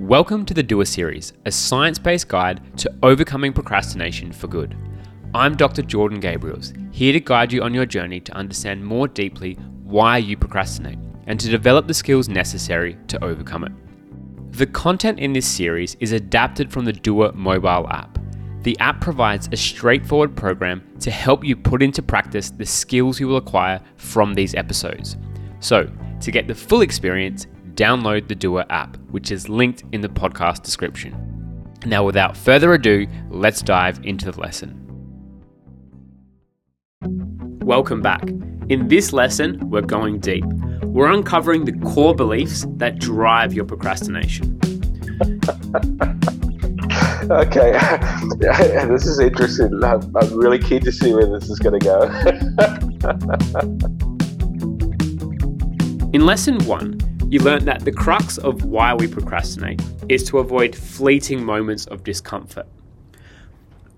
Welcome to the Doer Series, a science based guide to overcoming procrastination for good. I'm Dr. Jordan Gabriels, here to guide you on your journey to understand more deeply why you procrastinate and to develop the skills necessary to overcome it. The content in this series is adapted from the Doer mobile app. The app provides a straightforward program to help you put into practice the skills you will acquire from these episodes. So, to get the full experience, download the Doer app, which is linked in the podcast description. Now, without further ado, let's dive into the lesson. Welcome back. In this lesson, we're going deep. We're uncovering the core beliefs that drive your procrastination. okay, this is interesting. I'm, I'm really keen to see where this is going to go. In lesson one, you learned that the crux of why we procrastinate is to avoid fleeting moments of discomfort.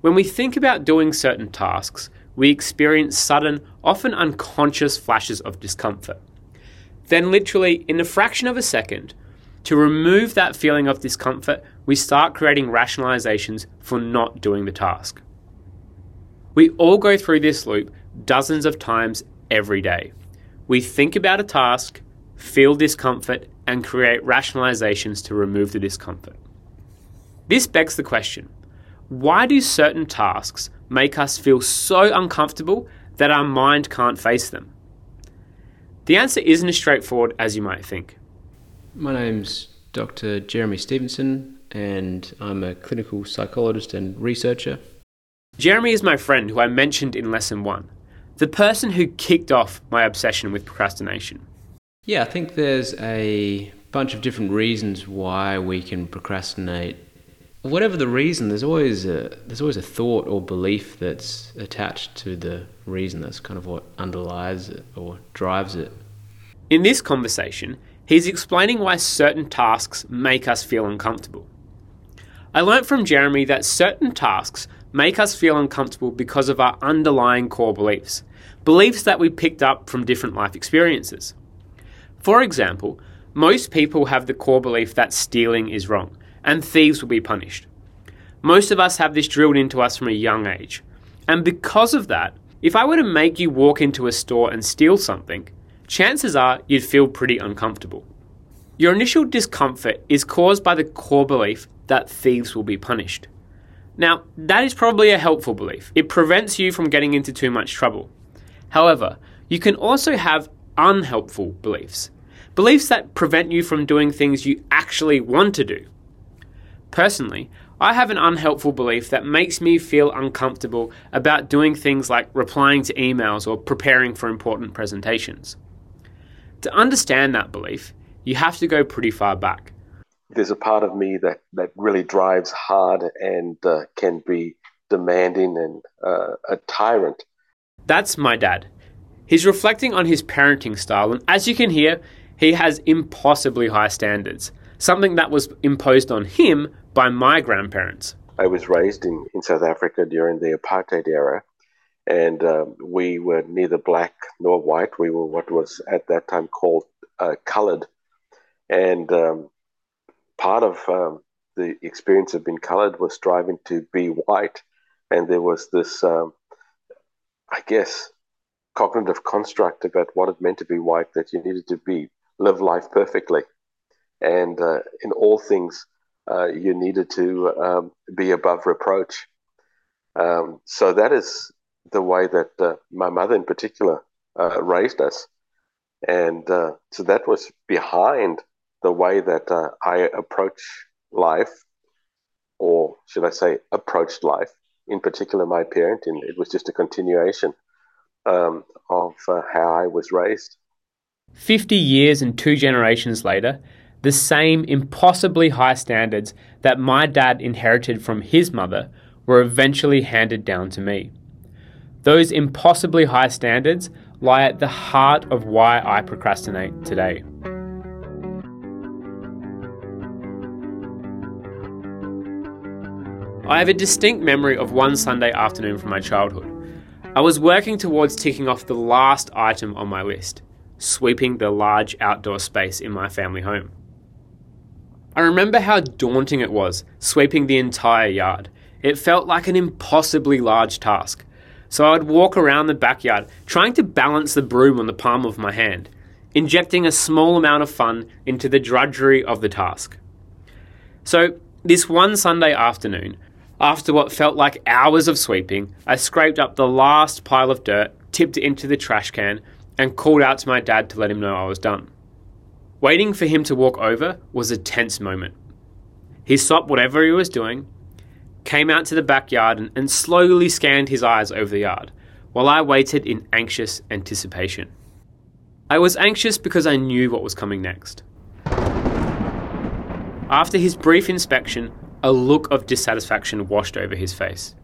When we think about doing certain tasks, we experience sudden, often unconscious flashes of discomfort. Then, literally, in a fraction of a second, to remove that feeling of discomfort, we start creating rationalizations for not doing the task. We all go through this loop dozens of times every day. We think about a task, feel discomfort, and create rationalizations to remove the discomfort. This begs the question why do certain tasks make us feel so uncomfortable that our mind can't face them? The answer isn't as straightforward as you might think. My name's Dr. Jeremy Stevenson, and I'm a clinical psychologist and researcher. Jeremy is my friend who I mentioned in lesson one, the person who kicked off my obsession with procrastination. Yeah, I think there's a bunch of different reasons why we can procrastinate. Whatever the reason, there's always a there's always a thought or belief that's attached to the reason. That's kind of what underlies it or drives it. In this conversation, he's explaining why certain tasks make us feel uncomfortable. I learnt from Jeremy that certain tasks make us feel uncomfortable because of our underlying core beliefs, beliefs that we picked up from different life experiences. For example, most people have the core belief that stealing is wrong and thieves will be punished. Most of us have this drilled into us from a young age. And because of that, if I were to make you walk into a store and steal something, chances are you'd feel pretty uncomfortable. Your initial discomfort is caused by the core belief that thieves will be punished. Now, that is probably a helpful belief. It prevents you from getting into too much trouble. However, you can also have unhelpful beliefs. Beliefs that prevent you from doing things you actually want to do. Personally, I have an unhelpful belief that makes me feel uncomfortable about doing things like replying to emails or preparing for important presentations. To understand that belief, you have to go pretty far back. There's a part of me that, that really drives hard and uh, can be demanding and uh, a tyrant. That's my dad. He's reflecting on his parenting style, and as you can hear, he has impossibly high standards, something that was imposed on him by my grandparents. I was raised in, in South Africa during the apartheid era, and uh, we were neither black nor white. We were what was at that time called uh, colored. And um, part of um, the experience of being colored was striving to be white. And there was this, um, I guess, cognitive construct about what it meant to be white that you needed to be live life perfectly. And uh, in all things uh, you needed to um, be above reproach. Um, so that is the way that uh, my mother in particular uh, raised us. And uh, so that was behind the way that uh, i approach life or should i say approached life in particular my parenting. It was just a continuation um, of uh, how I was raised. 50 years and two generations later, the same impossibly high standards that my dad inherited from his mother were eventually handed down to me. Those impossibly high standards lie at the heart of why I procrastinate today. I have a distinct memory of one Sunday afternoon from my childhood. I was working towards ticking off the last item on my list sweeping the large outdoor space in my family home. I remember how daunting it was sweeping the entire yard. It felt like an impossibly large task. So I would walk around the backyard trying to balance the broom on the palm of my hand, injecting a small amount of fun into the drudgery of the task. So, this one Sunday afternoon, after what felt like hours of sweeping, I scraped up the last pile of dirt, tipped it into the trash can, and called out to my dad to let him know I was done. Waiting for him to walk over was a tense moment. He stopped whatever he was doing, came out to the backyard, and, and slowly scanned his eyes over the yard, while I waited in anxious anticipation. I was anxious because I knew what was coming next. After his brief inspection, a look of dissatisfaction washed over his face.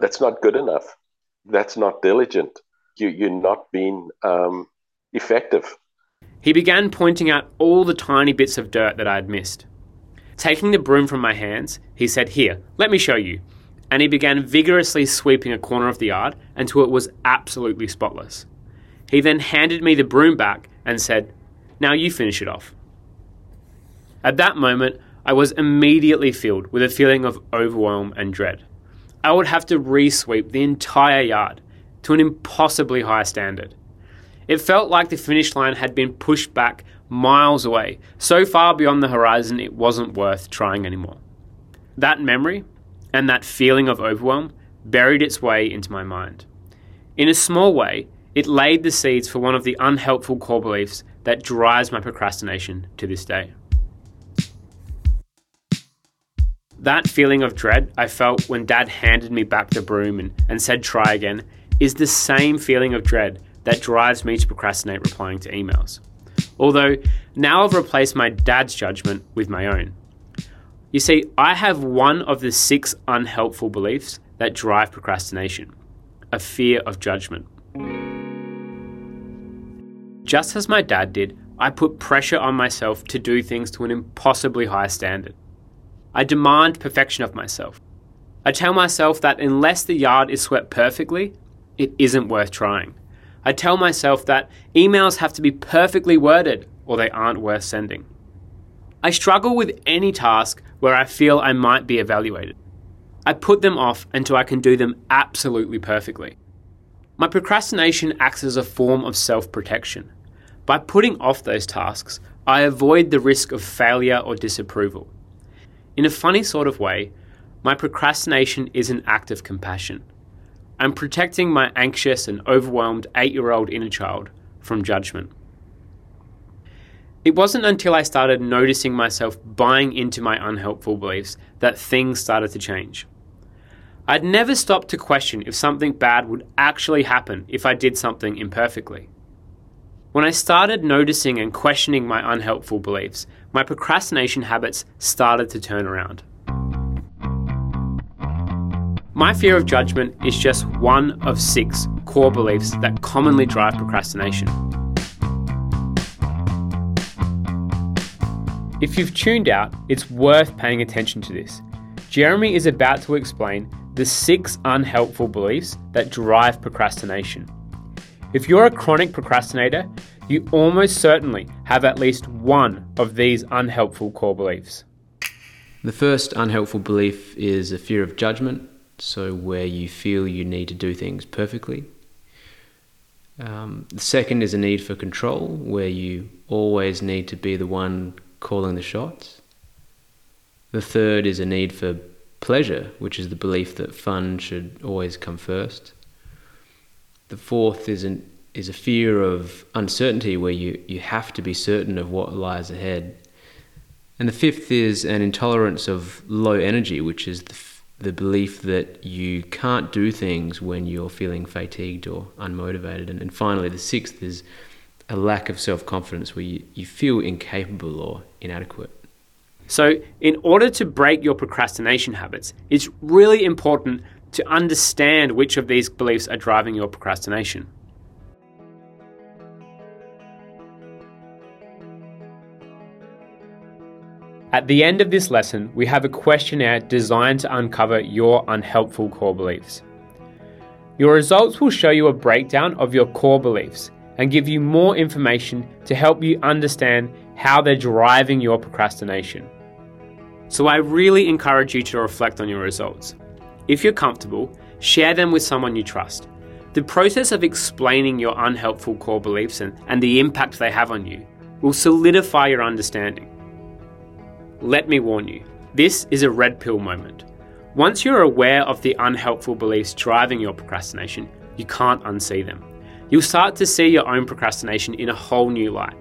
That's not good enough. That's not diligent. You, you're not being um, effective. He began pointing out all the tiny bits of dirt that I had missed. Taking the broom from my hands, he said, Here, let me show you. And he began vigorously sweeping a corner of the yard until it was absolutely spotless. He then handed me the broom back and said, Now you finish it off. At that moment, I was immediately filled with a feeling of overwhelm and dread. I would have to re-sweep the entire yard to an impossibly high standard. It felt like the finish line had been pushed back miles away, so far beyond the horizon it wasn't worth trying anymore. That memory and that feeling of overwhelm buried its way into my mind. In a small way, it laid the seeds for one of the unhelpful core beliefs that drives my procrastination to this day. That feeling of dread I felt when Dad handed me back the broom and, and said try again is the same feeling of dread that drives me to procrastinate replying to emails. Although now I've replaced my dad's judgment with my own. You see, I have one of the six unhelpful beliefs that drive procrastination a fear of judgment. Just as my dad did, I put pressure on myself to do things to an impossibly high standard. I demand perfection of myself. I tell myself that unless the yard is swept perfectly, it isn't worth trying. I tell myself that emails have to be perfectly worded or they aren't worth sending. I struggle with any task where I feel I might be evaluated. I put them off until I can do them absolutely perfectly. My procrastination acts as a form of self protection. By putting off those tasks, I avoid the risk of failure or disapproval. In a funny sort of way, my procrastination is an act of compassion. I'm protecting my anxious and overwhelmed eight year old inner child from judgment. It wasn't until I started noticing myself buying into my unhelpful beliefs that things started to change. I'd never stopped to question if something bad would actually happen if I did something imperfectly. When I started noticing and questioning my unhelpful beliefs, my procrastination habits started to turn around. My fear of judgment is just one of six core beliefs that commonly drive procrastination. If you've tuned out, it's worth paying attention to this. Jeremy is about to explain the six unhelpful beliefs that drive procrastination. If you're a chronic procrastinator, you almost certainly have at least one of these unhelpful core beliefs. The first unhelpful belief is a fear of judgment, so where you feel you need to do things perfectly. Um, the second is a need for control, where you always need to be the one calling the shots. The third is a need for pleasure, which is the belief that fun should always come first. The fourth is an is a fear of uncertainty where you, you have to be certain of what lies ahead. And the fifth is an intolerance of low energy, which is the, the belief that you can't do things when you're feeling fatigued or unmotivated. And, and finally, the sixth is a lack of self confidence where you, you feel incapable or inadequate. So, in order to break your procrastination habits, it's really important to understand which of these beliefs are driving your procrastination. At the end of this lesson, we have a questionnaire designed to uncover your unhelpful core beliefs. Your results will show you a breakdown of your core beliefs and give you more information to help you understand how they're driving your procrastination. So I really encourage you to reflect on your results. If you're comfortable, share them with someone you trust. The process of explaining your unhelpful core beliefs and, and the impact they have on you will solidify your understanding. Let me warn you, this is a red pill moment. Once you're aware of the unhelpful beliefs driving your procrastination, you can't unsee them. You'll start to see your own procrastination in a whole new light.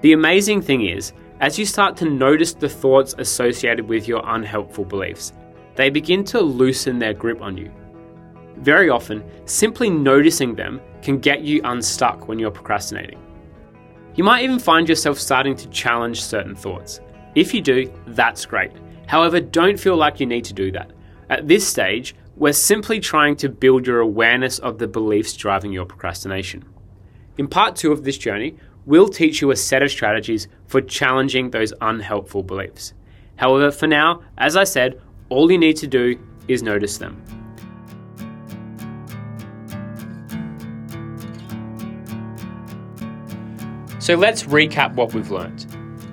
The amazing thing is, as you start to notice the thoughts associated with your unhelpful beliefs, they begin to loosen their grip on you. Very often, simply noticing them can get you unstuck when you're procrastinating. You might even find yourself starting to challenge certain thoughts. If you do, that's great. However, don't feel like you need to do that. At this stage, we're simply trying to build your awareness of the beliefs driving your procrastination. In part two of this journey, we'll teach you a set of strategies for challenging those unhelpful beliefs. However, for now, as I said, all you need to do is notice them. So let's recap what we've learned.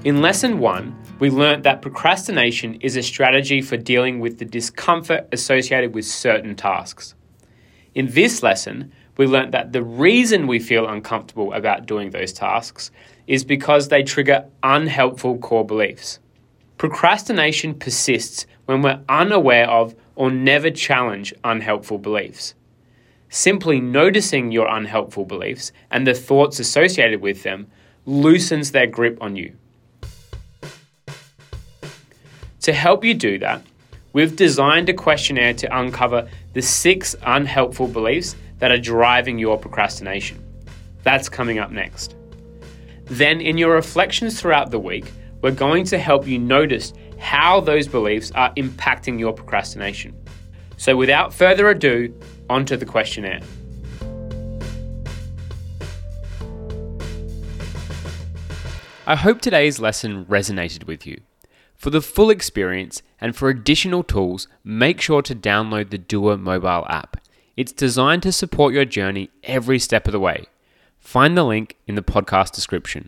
In lesson one, we learnt that procrastination is a strategy for dealing with the discomfort associated with certain tasks. In this lesson, we learnt that the reason we feel uncomfortable about doing those tasks is because they trigger unhelpful core beliefs. Procrastination persists when we're unaware of or never challenge unhelpful beliefs. Simply noticing your unhelpful beliefs and the thoughts associated with them loosens their grip on you. To help you do that, we've designed a questionnaire to uncover the six unhelpful beliefs that are driving your procrastination. That's coming up next. Then, in your reflections throughout the week, we're going to help you notice how those beliefs are impacting your procrastination. So, without further ado, onto the questionnaire. I hope today's lesson resonated with you. For the full experience and for additional tools, make sure to download the Doer mobile app. It's designed to support your journey every step of the way. Find the link in the podcast description.